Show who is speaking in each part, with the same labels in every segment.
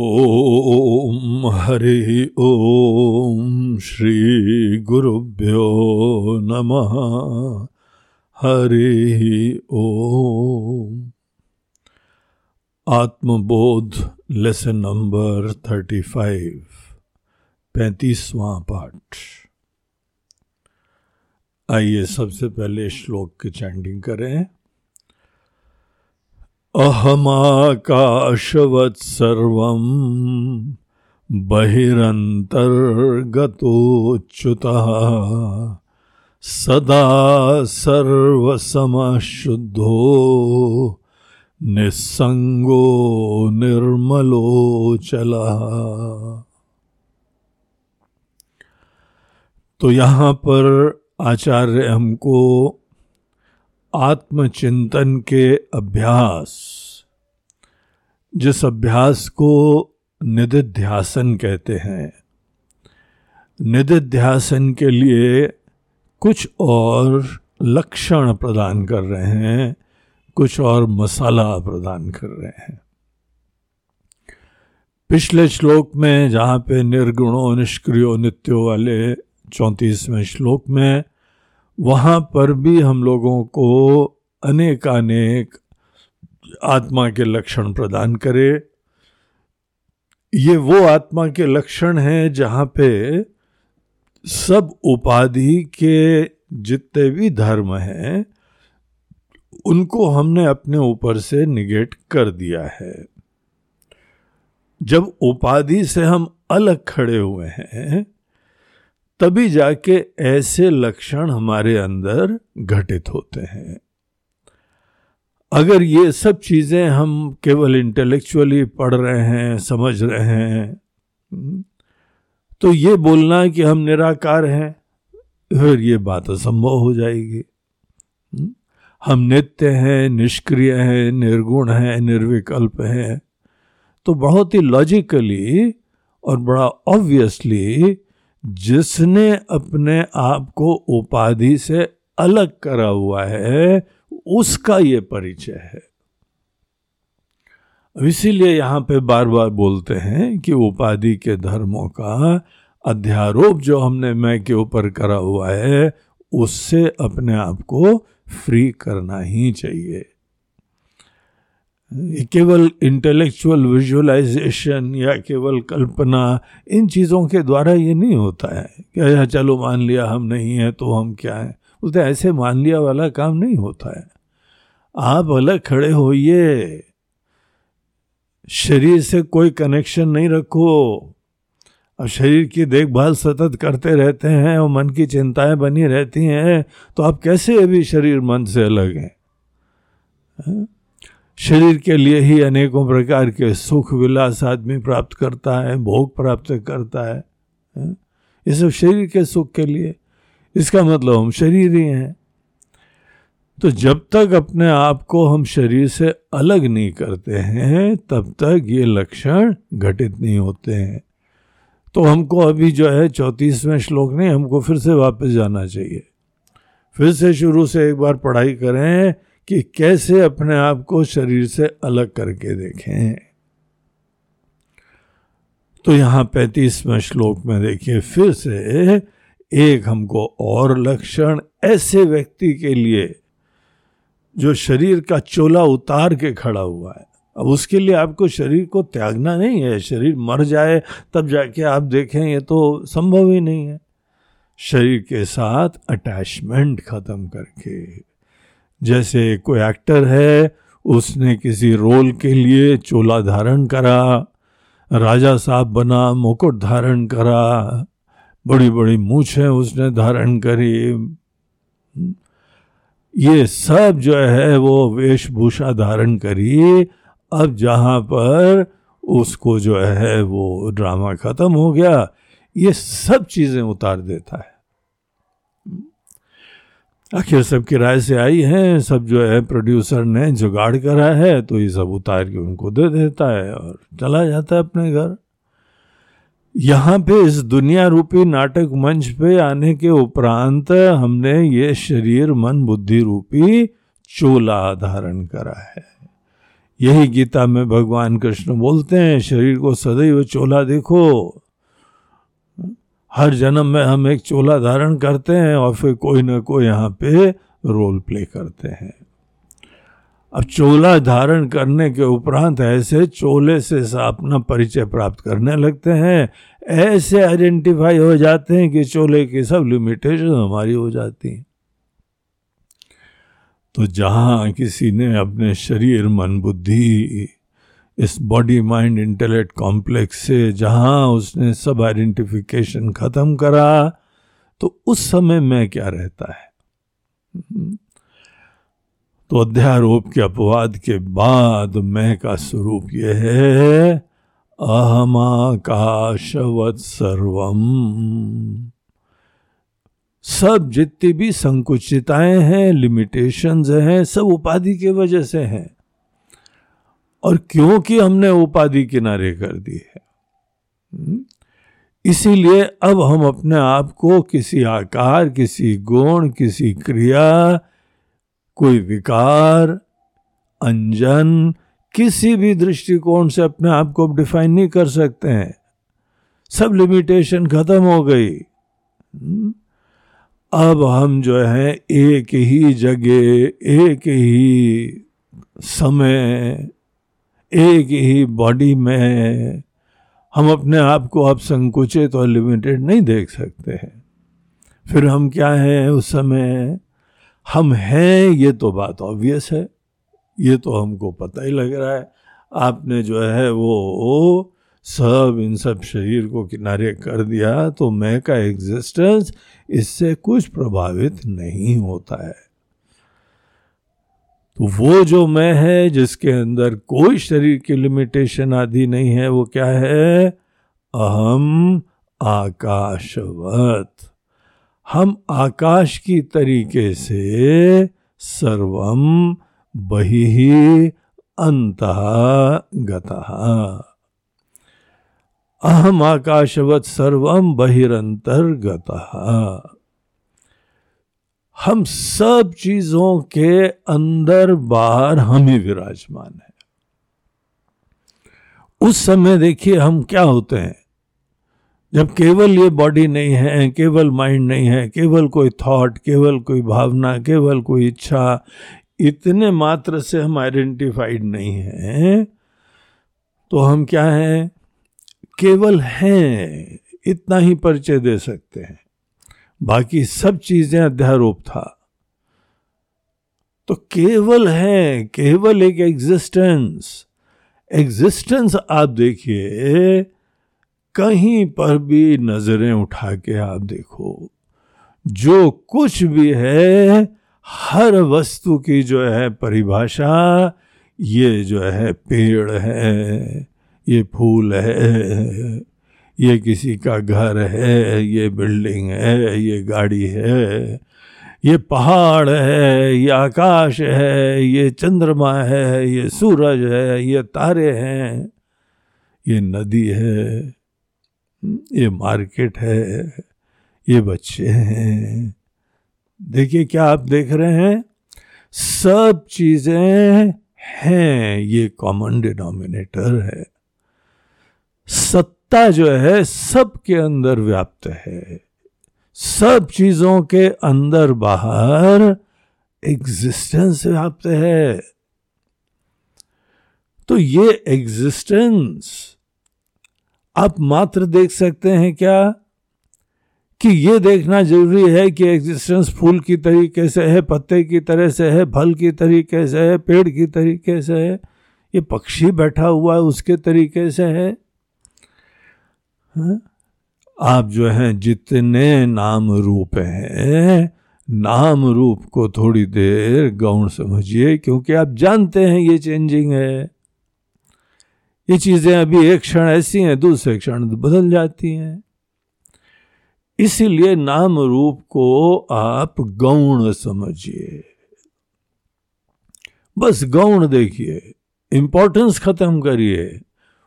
Speaker 1: ॐ हरिः ॐ श्रीगुरुभ्यो नमः। हरिः ॐ Atmabodh lesson number thirty five पैंतीसवां पाठ। आइए सबसे पहले श्लोक की चैंडिंग करें। अहमाकाशवत् सर्वं बहिरन्तर्गतोच्युतः। सदा सर्वसमशुद्धो निस्संगो निर्मलोचलः तो यहाँ पर आचार्य हमको आत्मचिंतन के अभ्यास जिस अभ्यास को निधिध्यासन कहते हैं निधिध्यासन के लिए कुछ और लक्षण प्रदान कर रहे हैं, कुछ और मसाला प्रदान कर रहे हैं। पिछले श्लोक में, जहाँ पे निर्गुणों, निष्क्रियो, नित्यो वाले चौंतीसवें श्लोक में, वहाँ पर भी हम लोगों को अनेकानेक आत्मा के लक्षण प्रदान करे। ये वो आत्मा के लक्षण हैं जहाँ पे सब उपाधि के जितने भी धर्म हैं, उनको हमने अपने ऊपर से निगेट कर दिया है। जब उपाधि से हम अलग खड़े हुए हैं, तभी जाके ऐसे लक्षण हमारे अंदर घटित होते हैं। अगर ये सब चीज़ें हम केवल इंटेलेक्चुअली पढ़ रहे हैं, समझ रहे हैं तो ये बोलना कि हम निराकार हैं, फिर ये बात असंभव हो जाएगी। हम नित्य हैं, निष्क्रिय हैं, निर्गुण हैं, निर्विकल्प हैं। तो बहुत ही लॉजिकली और बड़ा ऑब्वियसली जिसने अपने आप को उपाधि से अलग करा हुआ है उसका ये परिचय है। इसीलिए यहाँ पे बार बार बोलते हैं कि उपाधि के धर्मों का अध्यारोप जो हमने मैं के ऊपर करा हुआ है, उससे अपने आप को फ्री करना ही चाहिए। केवल इंटेलेक्चुअल विजुअलाइजेशन या केवल कल्पना, इन चीज़ों के द्वारा ये नहीं होता है कि अच्छा चलो मान लिया, हम नहीं हैं तो हम क्या हैं? उसने ऐसे मान लिया वाला काम नहीं होता है। आप अलग खड़े होइए। शरीर से कोई कनेक्शन नहीं रखो। अब शरीर की देखभाल सतत करते रहते हैं और मन की चिंताएँ बनी रहती हैं तो आप कैसे अभी शरीर मन से अलग हैं? शरीर के लिए ही अनेकों प्रकार के सुख विलास आदमी प्राप्त करता है, भोग प्राप्त करता है? ये सब शरीर के सुख के लिए। इसका मतलब हम शरीर ही हैं। तो जब तक अपने आप को हम शरीर से अलग नहीं करते हैं, तब तक ये लक्षण घटित नहीं होते हैं। तो हमको अभी जो है चौंतीसवें श्लोक नहीं, हमको फिर से वापस जाना चाहिए। फिर से शुरू से एक बार पढ़ाई करें कि कैसे अपने आप को शरीर से अलग करके देखें। तो यहाँ पैंतीसवें श्लोक में देखिए, फिर से एक हमको और लक्षण ऐसे व्यक्ति के लिए जो शरीर का चोला उतार के खड़ा हुआ है। अब उसके लिए आपको शरीर को त्यागना नहीं है। शरीर मर जाए, तब जाके आप देखें, ये तो संभव ही नहीं है। शरीर के साथ अटैचमेंट खत्म करके, जैसे कोई एक्टर है, उसने किसी रोल के लिए चोला धारण करा, राजा साहब बना, मुकुट धारण करा बड़ी बड़ी मूछें उसने धारण करी। ये सब जो है वो वेशभूषा धारण करी। अब जहाँ पर उसको जो है वो ड्रामा खत्म हो गया, ये सब चीज़ें उतार देता है। आखिर सब किराए से आई हैं, सब जो है प्रोड्यूसर ने जुगाड़ करा है तो ये सब उतार के उनको दे देता है और चला जाता है अपने घर। यहाँ पे इस दुनिया रूपी नाटक मंच पे आने के उपरांत हमने ये शरीर, मन, बुद्धि रूपी चोला धारण करा है। यही गीता में भगवान कृष्ण बोलते हैं, शरीर को सदैव चोला देखो। हर जन्म में हम एक चोला धारण करते हैं और फिर कोई ना कोई यहाँ पे रोल प्ले करते हैं। अब चोला धारण करने के उपरांत ऐसे चोले से अपना परिचय प्राप्त करने लगते हैं। ऐसे आइडेंटिफाई हो जाते हैं कि चोले की सब लिमिटेशन हमारी हो जाती हैं। तो जहाँ किसी ने अपने शरीर, मन, बुद्धि, इस बॉडी माइंड इंटेलेक्ट कॉम्प्लेक्स से जहाँ उसने सब आइडेंटिफिकेशन खत्म करा तो उस समय में क्या रहता है? तो अध्यारोप के अपवाद के बाद मैं का स्वरूप यह है अहमाकाशवत सर्वम। सब जितनी भी संकुचिताएँ हैं लिमिटेशंस हैं सब उपाधि की वजह से हैं। और क्योंकि हमने उपाधि किनारे कर दी है हम्म, इसीलिए अब हम अपने आप को किसी आकार किसी गुण किसी क्रिया कोई विकार अंजन किसी भी दृष्टिकोण से अपने आप को डिफाइन नहीं कर सकते हैं। सब लिमिटेशन खत्म हो गई। हम्म, अब हम जो है एक ही जगह एक ही समय एक ही बॉडी में हम अपने आप को अब संकुचित और लिमिटेड नहीं देख सकते हैं। फिर हम क्या हैं उस समय? हम हैं, ये तो बात ऑब्वियस है। ये तो हमको पता ही लग रहा है। आपने जो है वो सब, इन सब शरीर को किनारे कर दिया तो मैं का एग्जिस्टेंस इससे कुछ प्रभावित नहीं होता है। तो वो जो मैं है, जिसके अंदर कोई शरीर की लिमिटेशन आदि नहीं है, वो क्या है? अहम आकाशवत। हम आकाश की तरीके से सर्वम बहि अंत गता अहम आकाशवत सर्वम बहिरंतर्गत हम सब चीज़ों के अंदर बाहर हम ही विराजमान है। उस समय देखिए हम क्या होते हैं। जब केवल ये बॉडी नहीं है, केवल माइंड नहीं है, केवल कोई थॉट केवल कोई भावना, केवल कोई इच्छा, इतने मात्र से हम आइडेंटिफाइड नहीं हैं तो हम क्या हैं? केवल हैं, इतना ही परिचय दे सकते हैं। बाकी सब चीज़ें अध्यारोप था। तो केवल है, केवल एक एग्जिस्टेंस एग्जिस्टेंस आप देखिए कहीं पर भी नज़रें उठा के आप देखो, जो कुछ भी है, हर वस्तु की जो है परिभाषा, ये जो है पेड़ है, ये फूल है, ये किसी का घर है, ये बिल्डिंग है, ये गाड़ी है, ये पहाड़ है, ये आकाश है, ये चंद्रमा है, ये सूरज है, ये तारे हैं, ये नदी है। ये मार्केट है, ये बच्चे हैं। देखिए क्या आप देख रहे हैं? सब चीज़ें हैं, ये कॉमन डिनोमिनेटर है। सत्ता जो है, सबके अंदर व्याप्त है। सब चीज़ों के अंदर बाहर एग्जिस्टेंस व्याप्त है। तो ये एग्जिस्टेंस आप मात्र देख सकते हैं क्या? कि ये देखना ज़रूरी है कि एग्जिस्टेंस फूल की तरीके से है, पत्ते की तरह से है, फल की तरीके से है, पेड़ की तरीके से है। ये पक्षी बैठा हुआ है, उसके तरीके से है। हाँ? आप जो हैं, जितने नाम रूप हैं, नाम रूप को थोड़ी देर गौण समझिए, क्योंकि आप जानते हैं ये चेंजिंग है। ये चीज़ें अभी एक क्षण ऐसी हैं, दूसरे क्षण बदल जाती हैं। इसीलिए नाम रूप को आप गौण समझिए। बस गौण देखिए इंपॉर्टेंस खत्म करिए।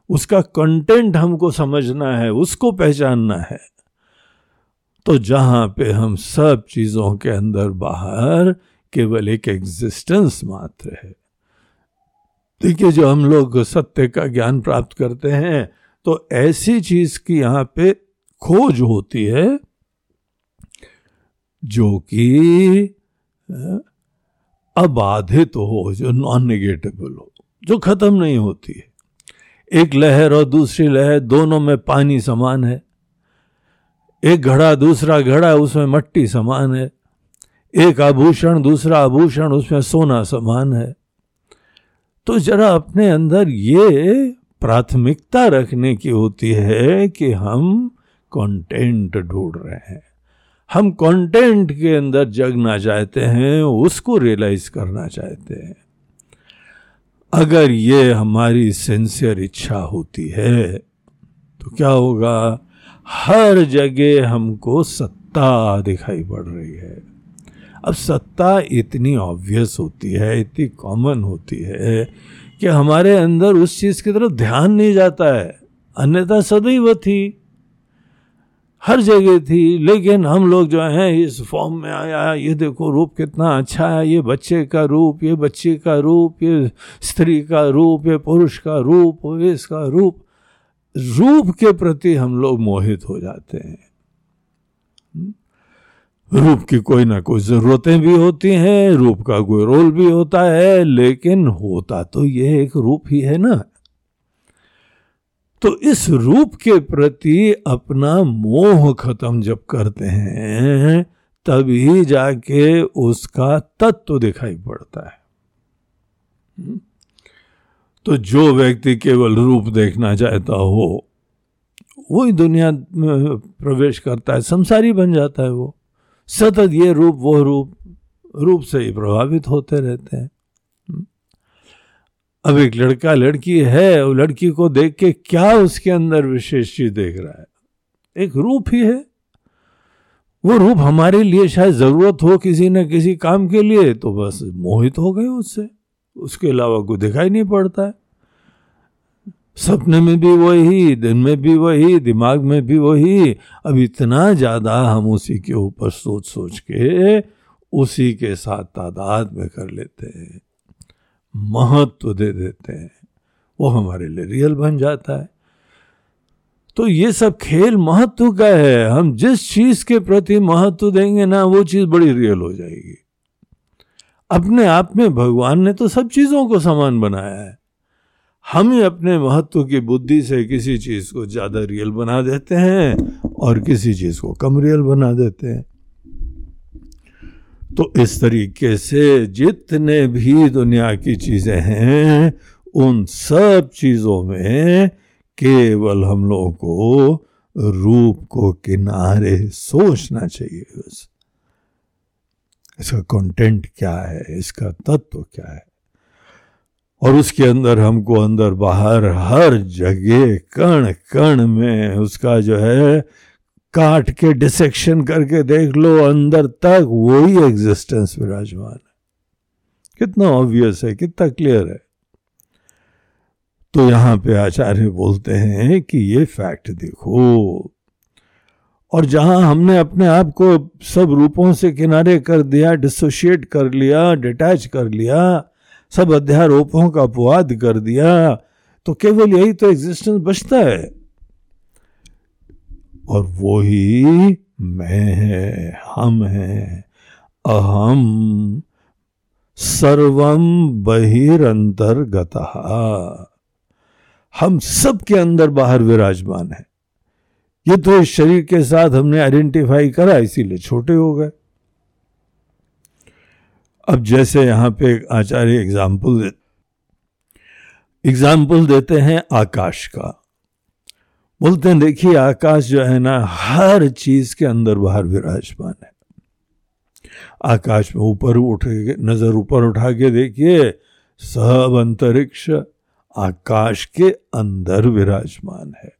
Speaker 1: उसका कंटेंट हमको समझना है, उसको पहचानना है। तो जहाँ पे हम सब चीज़ों के अंदर बाहर केवल एक एग्जिस्टेंस मात्र है। देखिए जो हम लोग सत्य का ज्ञान प्राप्त करते हैं तो ऐसी चीज़ की यहाँ पे खोज होती है जो कि अबाधित हो, जो नॉन नेगेटिव हो, जो खत्म नहीं होती है। एक लहर और दूसरी लहर दोनों में पानी समान है। एक घड़ा दूसरा घड़ा, उसमें मट्टी समान है। एक आभूषण, दूसरा आभूषण, उसमें सोना समान है। तो जरा अपने अंदर ये प्राथमिकता रखने की होती है कि हम कंटेंट ढूंढ रहे हैं। हम कंटेंट के अंदर जगना चाहते हैं, उसको रियलाइज़ करना चाहते हैं। अगर ये हमारी सिंसियर इच्छा होती है तो क्या होगा? हर जगह हमको सत्ता दिखाई पड़ रही है। अब सत्ता इतनी ऑब्वियस होती है, इतनी कॉमन होती है कि हमारे अंदर उस चीज़ की तरफ़ ध्यान नहीं जाता है। अन्यथा सदैव थी। हर जगह थी, लेकिन हम लोग जो हैं, इस फॉर्म में आया, ये देखो, रूप कितना अच्छा है, ये बच्चे का रूप, ये बच्चे का रूप, ये स्त्री का रूप, ये पुरुष का रूप इसका रूप। रूप के प्रति हम लोग मोहित हो जाते हैं। रूप की कोई ना कोई जरूरतें भी होती हैं, रूप का कोई रोल भी होता है, लेकिन होता तो यह एक रूप ही है ना। तो इस रूप के प्रति अपना मोह खत्म जब करते हैं, तभी जाके उसका तत्व दिखाई पड़ता है। तो जो व्यक्ति केवल रूप देखना चाहता हो, वही दुनिया में प्रवेश करता है, संसारी बन जाता है वो। सतत ये रूप, वो रूप रूप से ही प्रभावित होते रहते हैं। अब एक लड़का, लड़की है वो लड़की को देख के क्या उसके अंदर विशेष चीज़ देख रहा है? एक रूप ही है। वो रूप हमारे लिए शायद ज़रूरत हो किसी न किसी काम के लिए तो बस मोहित हो गए उससे। उसके अलावा कोई दिखाई नहीं पड़ता है। सपने में भी वही, दिन में भी वही, दिमाग में भी वही। अब इतना ज़्यादा हम उसी के ऊपर सोच सोच के उसी के साथ तादाद में कर लेते हैं। महत्व दे देते हैं। वो हमारे लिए रियल बन जाता है। तो ये सब खेल महत्व का है। हम जिस चीज़ के प्रति महत्व देंगे ना, वो चीज़ बड़ी रियल हो जाएगी। अपने आप में भगवान ने तो सब चीज़ों को समान बनाया है। हम ही अपने महत्व की बुद्धि से किसी चीज़ को ज़्यादा रियल बना देते हैं और किसी चीज़ को कम रियल बना देते हैं। तो इस तरीके से जितने भी दुनिया की चीज़ें हैं, उन सब चीज़ों में केवल हम लोगों को रूप को किनारे सोचना चाहिए बस। इसका कंटेंट क्या है? इसका तत्व क्या है? और उसके अंदर हमको अंदर बाहर हर जगह कण कण में उसका जो है काट के डिसेक्शन करके देख लो, अंदर तक वही एग्जिस्टेंस विराजमान है। कितना ऑब्वियस है, कितना क्लियर है। तो यहाँ पे आचार्य बोलते हैं कि ये फैक्ट देखो। और जहाँ हमने अपने आप को सब रूपों से किनारे कर दिया डिसोशिएट कर लिया डिटैच कर लिया सब अध्यारोपों का अपवाद कर दिया तो केवल यही तो एग्जिस्टेंस बचता है। और वो ही मैं है, हम है, अहम सर्वम बहिरंतर्गत। हम सब के अंदर बाहर विराजमान है। ये तो इस शरीर के साथ हमने आइडेंटिफाई करा, इसीलिए छोटे हो गए। अब जैसे यहाँ पे आचार्य एग्ज़ाम्पल दे एग्ज़ाम्पल देते हैं आकाश का। बोलते हैं, देखिए, आकाश जो है ना, हर चीज़ के अंदर बाहर विराजमान है। आकाश में ऊपर उठ नज़र ऊपर उठा के देखिए, सब अंतरिक्ष आकाश के अंदर विराजमान है।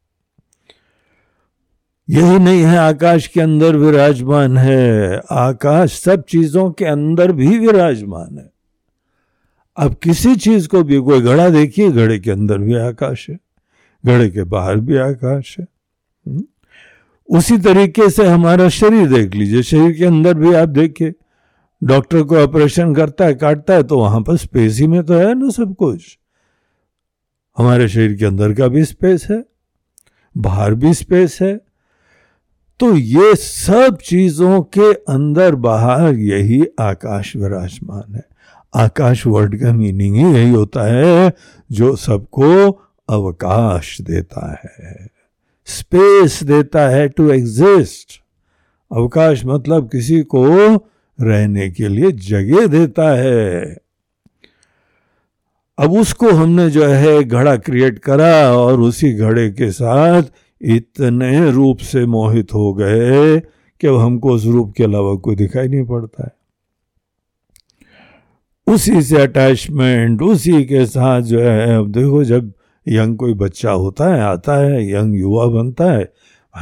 Speaker 1: यही नहीं है, आकाश के अंदर विराजमान है। आकाश सब चीज़ों के अंदर भी विराजमान है। अब किसी चीज़ को भी, कोई घड़ा देखिए, घड़े के अंदर भी आकाश है, घड़े के बाहर भी आकाश है। हम्म? उसी तरीके से हमारा शरीर देख लीजिए, शरीर के अंदर भी आप देखिए, डॉक्टर को ऑपरेशन करता है, काटता है तो वहाँ पर स्पेस ही में तो है ना सब कुछ। हमारे शरीर के अंदर का भी स्पेस है, बाहर भी स्पेस है तो ये सब चीज़ों के अंदर बाहर यही आकाश विराजमान है। आकाश वर्ड का मीनिंग ही यही होता है जो सबको अवकाश देता है। स्पेस देता है टू एग्जिस्ट अवकाश मतलब किसी को रहने के लिए जगह देता है। अब उसको हमने जो है घड़ा क्रिएट करा और उसी घड़े के साथ इतने रूप से मोहित हो गए कि अब हमको उस रूप के अलावा कोई दिखाई नहीं पड़ता है। उसी से अटैचमेंट उसी के साथ जो है, अब देखो जब यंग कोई बच्चा होता है, आता है, यंग युवा बनता है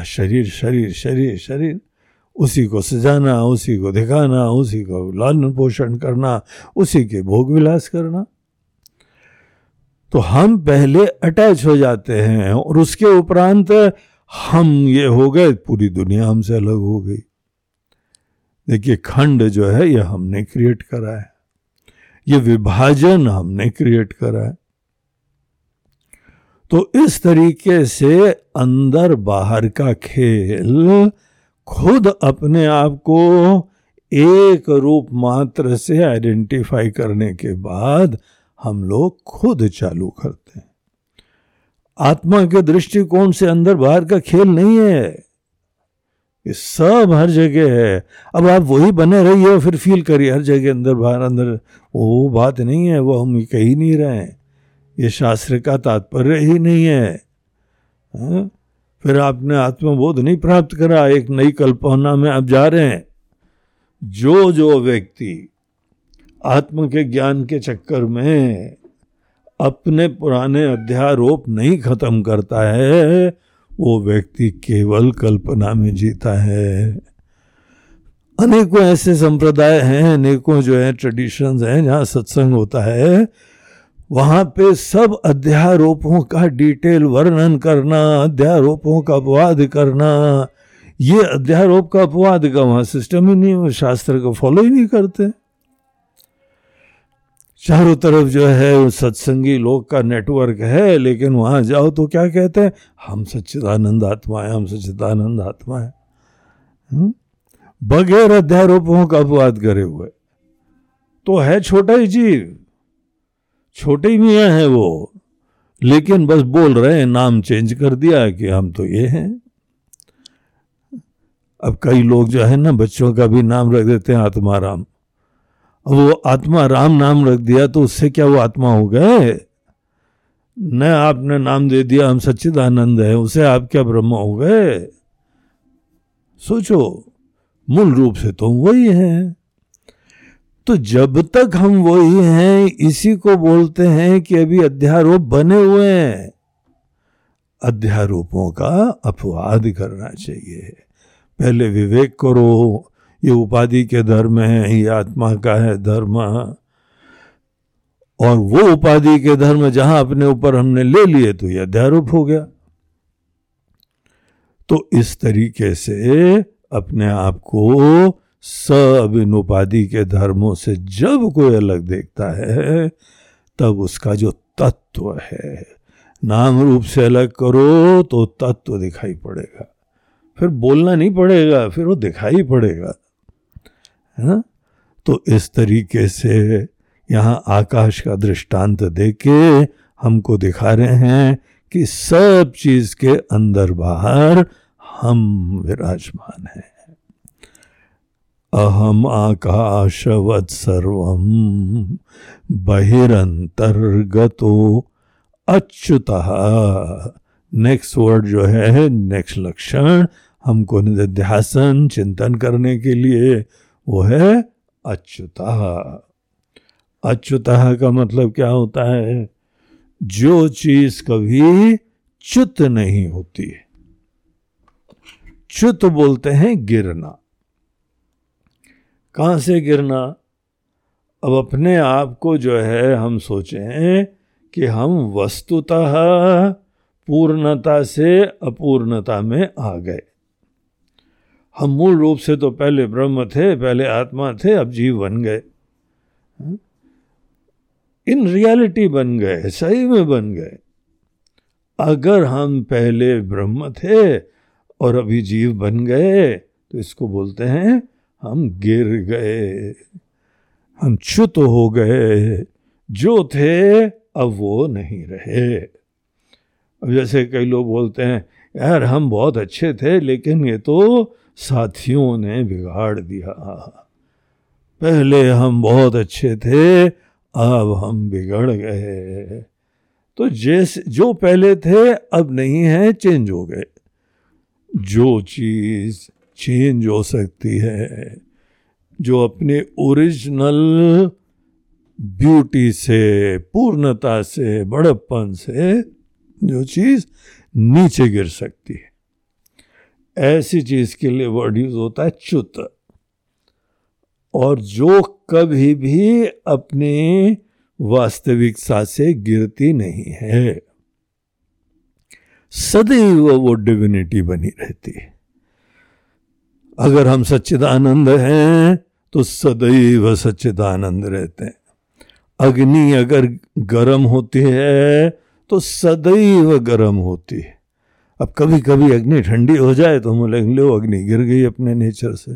Speaker 1: शरीर शरीर शरीर शरीर, उसी को सजाना, उसी को दिखाना, उसी को लालन पोषण करना, उसी के भोग विलास करना। तो हम पहले अटैच हो जाते हैं और उसके उपरांत हम ये हो गए, पूरी दुनिया हमसे अलग हो गई। देखिए, खंड जो है, ये हमने क्रिएट करा है। ये विभाजन हमने क्रिएट करा है। तो इस तरीके से अंदर बाहर का खेल खुद अपने आप को एक रूप मात्र से आइडेंटिफाई करने के बाद हम लोग खुद चालू करते हैं। आत्मा के दृष्टिकोण से अंदर बाहर का खेल नहीं है। ये सब हर जगह है। अब आप वही बने रहिए और फिर फील करिए, हर जगह अंदर बाहर, अंदर वो बात नहीं है, वो हम कह ही नहीं रहे हैं। ये शास्त्र का तात्पर्य ही नहीं है। हा? फिर आपने आत्मबोध नहीं प्राप्त करा, एक नई कल्पना में आप जा रहे हैं। जो जो व्यक्ति आत्म के ज्ञान के चक्कर में अपने पुराने अध्यारोप नहीं खत्म करता है, वो व्यक्ति केवल कल्पना में जीता है। अनेकों ऐसे संप्रदाय हैं, अनेकों जो है ट्रेडिशंस हैं जहाँ सत्संग होता है, वहाँ पे सब अध्यारोपों का डिटेल वर्णन करना, अध्यारोपों का अपवाद करना, ये अध्यारोप का अपवाद का वहाँ सिस्टम ही नहीं शास्त्र को फॉलो ही नहीं करते। चारों तरफ़ जो है सत्संगी लोग का नेटवर्क है, लेकिन वहाँ जाओ तो क्या कहते हैं? हम सच्चिदानंद आत्मा है, हम सच्चिदानंद आत्मा है। हम्म? बगैर अध्यारोपों का अपवाद करे हुए। तो है छोटा ही जीव। छोटे ही मियाँ है वो। लेकिन बस बोल रहे हैं, नाम चेंज कर दिया कि हम तो ये हैं। अब कई लोग जो है ना, बच्चों का भी नाम रख देते हैं, आत्माराम। वो आत्मा राम नाम रख दिया तो उससे क्या वो आत्मा हो गए? न आपने नाम दे दिया, हम सच्चिदानंद है, उसे आप क्या ब्रह्म हो गए? सोचो, मूल रूप से तो वही है। तो जब तक हम वही हैं, इसी को बोलते हैं कि अभी अध्यारोप बने हुए हैं। अध्यारोपों का अपवाद करना चाहिए। पहले विवेक करो ये उपाधि के धर्म है, ये आत्मा का है धर्म। और वो उपाधि के धर्म जहाँ अपने ऊपर हमने ले लिए तो यह अध्यारोप हो गया। तो इस तरीके से अपने आप को सब इन उपाधि के धर्मों से जब कोई अलग देखता है, तब उसका जो तत्व है, नाम रूप से अलग करो तो तत्व दिखाई पड़ेगा। फिर बोलना नहीं पड़ेगा, फिर वो दिखाई पड़ेगा। है? ना तो इस तरीके से यहाँ आकाश का दृष्टांत देके हमको दिखा रहे हैं कि सब चीज़ के अंदर बाहर हम विराजमान हैं। अहम आकाशवत सर्वम बहिरंतर्गतो अच्युत। नेक्स्ट वर्ड जो है नेक्स्ट लक्षण हमको निध्यासन चिंतन करने के लिए वो है अच्युता। अच्युता का मतलब क्या होता है? जो चीज़ कभी च्युत नहीं होती है। च्युत बोलते हैं गिरना। कहाँ से गिरना? अब अपने आप को जो है हम सोचें कि हम वस्तुतः पूर्णता से अपूर्णता में आ गए। हम मूल रूप से तो पहले ब्रह्म थे, पहले आत्मा थे, अब जीव बन गए। इन रियलिटी बन गए, सही में बन गए। अगर हम पहले ब्रह्म थे और अभी जीव बन गए तो इसको बोलते हैं हम गिर गए, हम च्युत हो गए। जो थे, अब वो नहीं रहे। अब जैसे कई लोग बोलते हैं, यार, हम बहुत अच्छे थे, लेकिन ये तो साथियों ने बिगाड़ दिया। पहले हम बहुत अच्छे थे, अब हम बिगड़ गए। तो जैसे, जो पहले थे, अब नहीं है चेंज हो गए। जो चीज़ चेंज हो सकती है, जो अपने ओरिजिनल ब्यूटी से, पूर्णता से, बड़प्पन से, जो चीज़ नीचे गिर सकती है। ऐसी चीज़ के लिए वर्ड यूज़ होता है च्युत। और जो कभी भी अपने वास्तविकता से गिरती नहीं है, सदैव वो डिविनिटी बनी रहती है। अगर हम सच्चिदानंद हैं तो सदैव सच्चिदानंद रहते हैं। अग्नि अगर गर्म होती है तो सदैव गर्म होती है। अब कभी कभी अग्नि ठंडी हो जाए तो हम लगे लो, अग्नि गिर गई अपने नेचर से।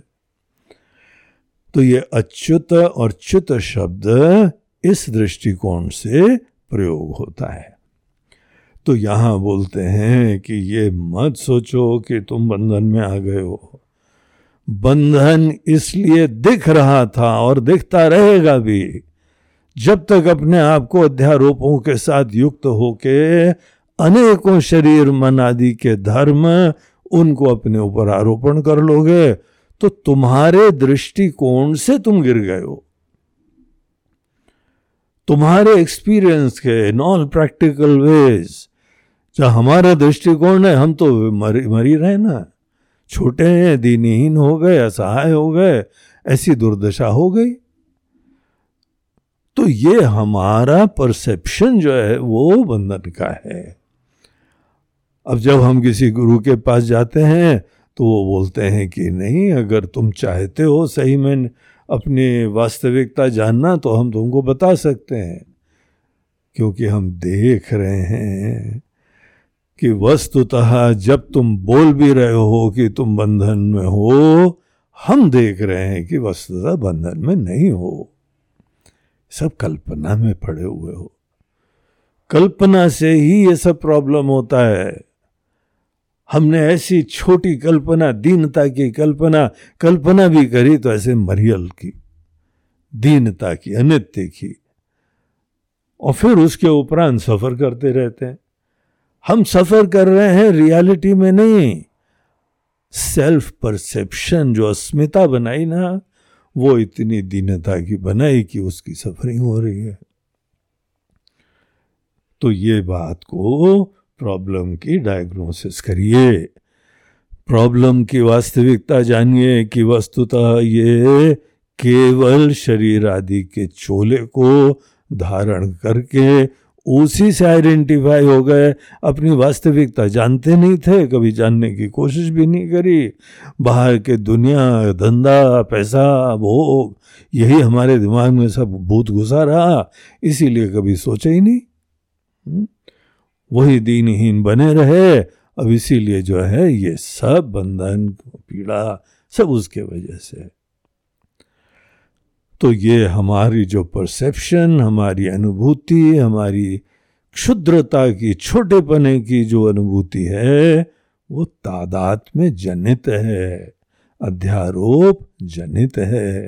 Speaker 1: तो ये अच्युत और च्युत शब्द इस दृष्टिकोण से प्रयोग होता है। तो यहाँ बोलते हैं कि ये मत सोचो कि तुम बंधन में आ गए हो। बंधन इसलिए दिख रहा था और दिखता रहेगा भी, जब तक अपने आप को अध्यारोपों के साथ युक्त होके अनेकों शरीर मन आदि के धर्म उनको अपने ऊपर आरोपण कर लोगे तो तुम्हारे दृष्टिकोण से तुम गिर गए हो। तुम्हारे एक्सपीरियंस के नॉन प्रैक्टिकल वेज जो हमारा दृष्टिकोण है, हम तो मरी मरी रहे ना। छोटे हैं, दीनहीन हो गए, असहाय हो गए, ऐसी दुर्दशा हो गई। तो ये हमारा परसेप्शन जो है, वो बंधन का है। अब जब हम किसी गुरु के पास जाते हैं तो वो बोलते हैं कि नहीं, अगर तुम चाहते हो सही में अपनी वास्तविकता जानना तो हम तुमको बता सकते हैं। क्योंकि हम देख रहे हैं कि वस्तुतः जब तुम बोल भी रहे हो कि तुम बंधन में हो, हम देख रहे हैं कि वस्तुतः बंधन में नहीं हो। सब कल्पना में पड़े हुए हो। कल्पना से ही ये सब प्रॉब्लम होता है। हमने ऐसी छोटी कल्पना, दीनता की कल्पना कल्पना भी करी तो ऐसे मरियल की, दीनता की, अनित्य की। और फिर उसके उपरांत सफ़र करते रहते हैं। हम सफ़र कर रहे हैं रियलिटी में नहीं। सेल्फ परसेप्शन जो अस्मिता बनाई ना, वो इतनी दीनता की बनाई कि उसकी सफरिंग हो रही है। तो ये बात को प्रॉब्लम की डायग्नोसिस करिए। प्रॉब्लम की वास्तविकता जानिए कि वस्तुतः ये केवल शरीर आदि के चोले को धारण करके उसी से आइडेंटिफाई हो गए। अपनी वास्तविकता जानते नहीं थे, कभी जानने की कोशिश भी नहीं करी। बाहर के दुनिया, धंधा, पैसा, भोग, यही हमारे दिमाग में सब भूत घुसा रहा, इसीलिए कभी सोचा ही नहीं। हम्म? वही दीनहीन बने रहे। अब इसीलिए जो है, ये सब बंधन, पीड़ा सब उसके वजह से। तो ये हमारी जो परसेप्शन हमारी अनुभूति, हमारी क्षुद्रता की, छोटेपने की जो अनुभूति है, वो तादात में जनित है, अध्यारोप जनित है।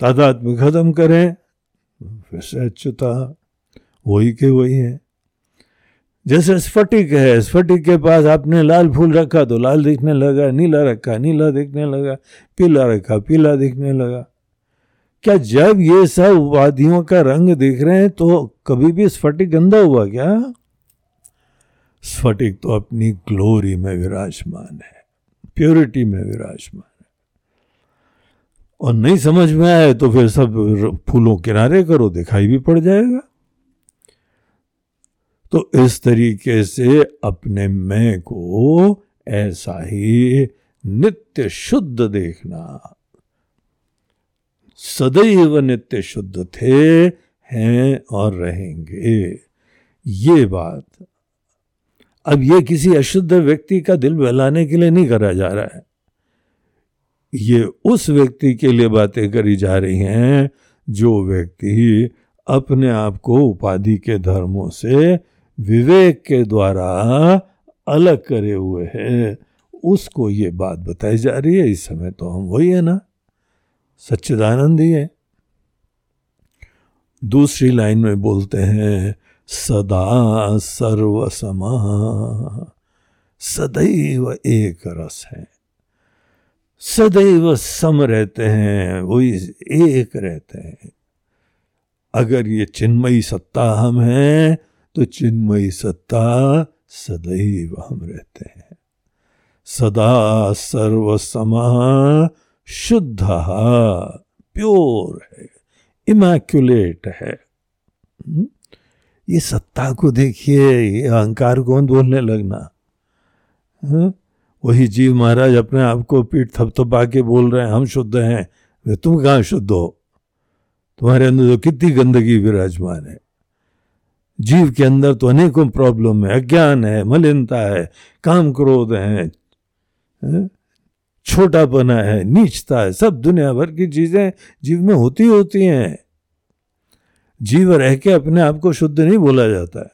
Speaker 1: तादात में खत्म करें, फिर से अच्युता, वही के वही है। जैसे स्फटिक है, स्फटिक के पास आपने लाल फूल रखा तो लाल दिखने लगा, नीला रखा, नीला दिखने लगा, पीला रखा, पीला दिखने लगा। क्या जब ये सब उपाधियों का रंग दिख रहे हैं तो कभी भी स्फटिक गंदा हुआ क्या? स्फटिक तो अपनी ग्लोरी में विराजमान है प्योरिटी में विराजमान है। और नहीं समझ में आए तो फिर सब फूलों किनारे करो, दिखाई भी पड़ जाएगा। तो इस तरीके से अपने मैं को ऐसा ही नित्य शुद्ध देखना। सदैव नित्य शुद्ध थे, हैं और रहेंगे। ये बात अब ये किसी अशुद्ध व्यक्ति का दिल बहलाने के लिए नहीं करा जा रहा है। ये उस व्यक्ति के लिए बातें करी जा रही हैं, जो व्यक्ति अपने आप को उपाधि के धर्मों से विवेक के द्वारा अलग करे हुए है। उसको ये बात बताई जा रही है, इस समय तो हम वही है ना। सच्चिदानंद ही है। दूसरी लाइन में बोलते हैं, सदा सर्व समा सदैव एक रस है। सदैव सम रहते हैं, वही एक रहते हैं। अगर ये चिन्मयी सत्ता हम हैं तो चिन्मयी सत्ता सदैव हम रहते हैं। सदा सर्व शुद्ध प्योर है, इमैक्युलेट है। हम्म? ये सत्ता को देखिए, ये अहंकार कौन बोलने लगना। हाँ? वही जीव महाराज अपने आप को पीठ थपथपा के बोल रहे हैं, हम शुद्ध हैं। तुम कहाँ शुद्ध हो? तुम्हारे अंदर तो कितनी गंदगी विराजमान है। जीव के अंदर तो अनेकों प्रॉब्लम है, अज्ञान है, मलिनता है, काम क्रोध है छोटापना है, नीचता है, सब दुनिया भर की चीज़ें जीव में होती होती हैं। जीव रह के अपने आप को शुद्ध नहीं बोला जाता है।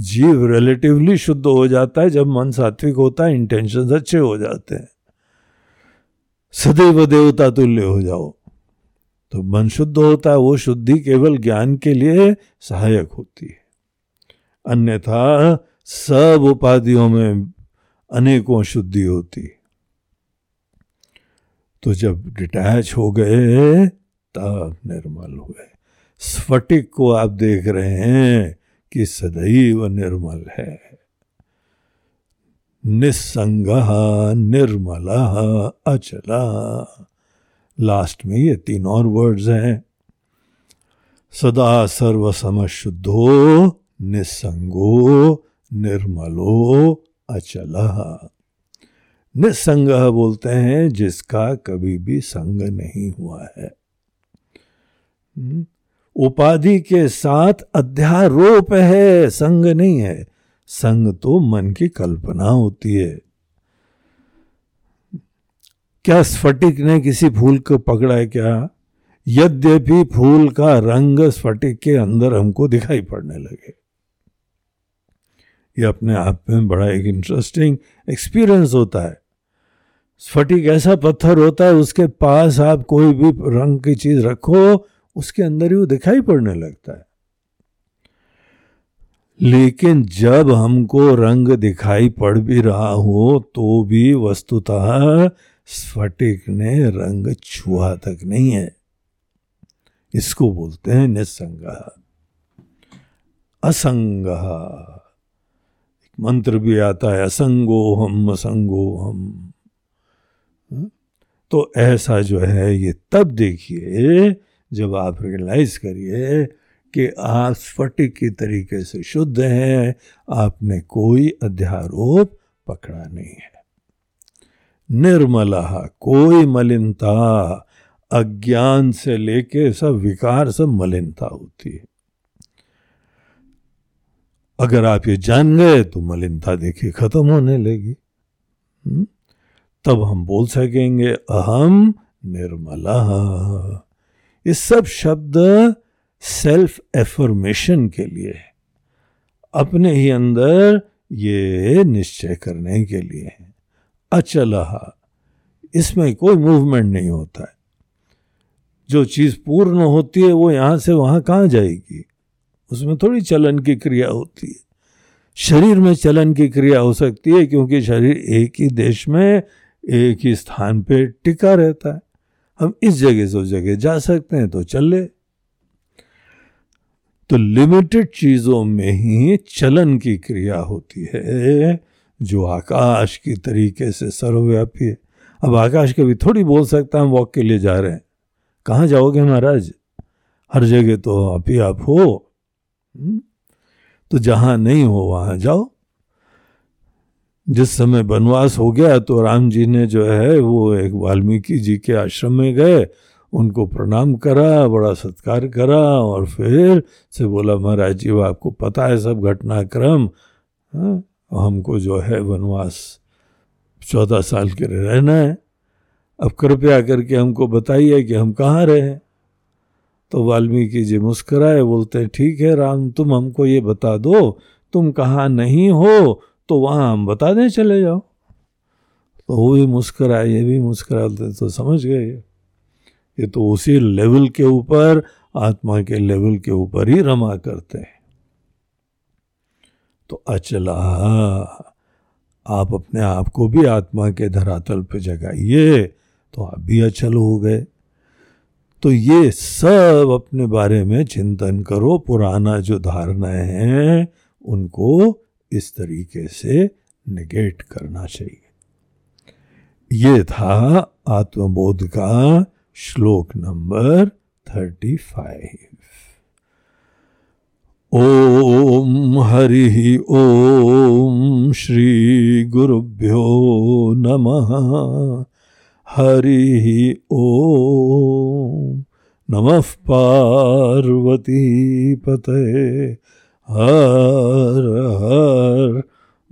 Speaker 1: जीव रिलेटिवली शुद्ध हो जाता है, जब मन सात्विक होता है इंटेंशन अच्छे हो जाते हैं। सदैव देवता तुल्य हो जाओ। तो मन शुद्ध होता है, वो शुद्धि केवल ज्ञान के लिए सहायक होती है। अन्यथा सब उपाधियों में अनेकों शुद्धि होती तो जब डिटैच हो गए तब निर्मल हुए। स्फटिक को आप देख रहे हैं कि सदैव निर्मल है। निसंग निर्मल अचला लास्ट में ये तीन और वर्ड्स हैं। सदा सर्व शुद्धो निसंगो निर्मलो, अचल। निसंग बोलते हैं, जिसका कभी भी संग नहीं हुआ है। हम्म? उपाधि के साथ अध्यारोप है, संग नहीं है। संग तो मन की कल्पना होती है। क्या स्फटिक ने किसी फूल को पकड़ा है क्या? यद्यपि फूल का रंग स्फटिक के अंदर हमको दिखाई पड़ने लगे। ये अपने आप में बड़ा एक इंटरेस्टिंग एक्सपीरियंस होता है। स्फटिक ऐसा पत्थर होता है, उसके पास आप कोई भी रंग की चीज़ रखो, उसके अंदर ही वो दिखाई पड़ने लगता है। लेकिन जब हमको रंग दिखाई पड़ भी रहा हो तो भी वस्तुतः स्फटिक ने रंग छुआ तक नहीं है। इसको बोलते हैं निसंग असंग मंत्र भी आता है असंगो हम असंगो हम तो ऐसा जो है, ये तब देखिए, जब आप रियलाइज़ करिए कि आप स्फटिक के तरीके से शुद्ध हैं, आपने कोई अध्यारोप पकड़ा नहीं है। निर्मला, कोई मलिनता, अज्ञान से लेके सब विकार, सब मलिनता होती है। अगर आप ये जान गए तो मलिनता देखिए खत्म होने लगी। हम्म? तब हम बोल सकेंगे, अहम निर्मला। ये सब शब्द सेल्फ एफर्मेशन के लिए है। अपने ही अंदर ये निश्चय करने के लिए है। अचल। इसमें कोई मूवमेंट नहीं होता है। जो चीज़ पूर्ण होती है, वो यहाँ से वहाँ कहाँ जाएगी? उसमें थोड़ी चलन की क्रिया होती है। शरीर में चलन की क्रिया हो सकती है, क्योंकि शरीर एक ही देश में, एक ही स्थान पे टिका रहता है। हम इस जगह से उस जगह जा सकते हैं तो चल। ले तो लिमिटेड चीज़ों में ही चलन की क्रिया होती है। जो आकाश की तरीके से सर्वव्यापी है। अब आकाश कभी थोड़ी बोल सकता है हम वॉक के लिए जा रहे हैं। कहाँ जाओगे महाराज? हर जगह तो आप ही आप हो। हम्म? तो जहाँ नहीं हो वहाँ जाओ। जिस समय वनवास हो गया तो राम जी ने जो है वो एक वाल्मीकि जी के आश्रम में गए उनको प्रणाम करा बड़ा सत्कार करा और फिर से बोला महाराज जी वो आपको पता है सब घटनाक्रम। हाँ, हमको जो है वनवास चौदह साल के रहना है। अब कृपया करके हमको बताइए कि हम कहाँ रहे तो वाल्मीकि जी मुस्कराए, बोलते हैं, ठीक है राम, तुम हमको ये बता दो, तुम कहाँ नहीं हो तो वहाँ हम बता दें चले जाओ। तो वो भी मुस्कराए, ये भी मुस्कराते तो समझ गए। ये तो उसी लेवल के ऊपर, आत्मा के लेवल के ऊपर ही रमा करते हैं। तो अचला आप अपने आप को भी आत्मा के धरातल पर जगाइए तो आप भी अचल हो गए। तो ये सब अपने बारे में चिंतन करो, पुराना जो धारणाएँ हैं, उनको इस तरीके से निगेट करना चाहिए। ये था आत्मबोध का श्लोक नंबर थर्टी फाइव। ओम हरि ओम श्री गुरुभ्यो नमः। हरि ओम। नमः पार्वती पते। हर हर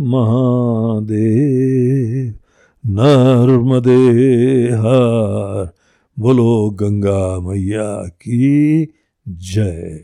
Speaker 1: महादेव। नर्मदे हर। बोलो गंगा मैया की जय।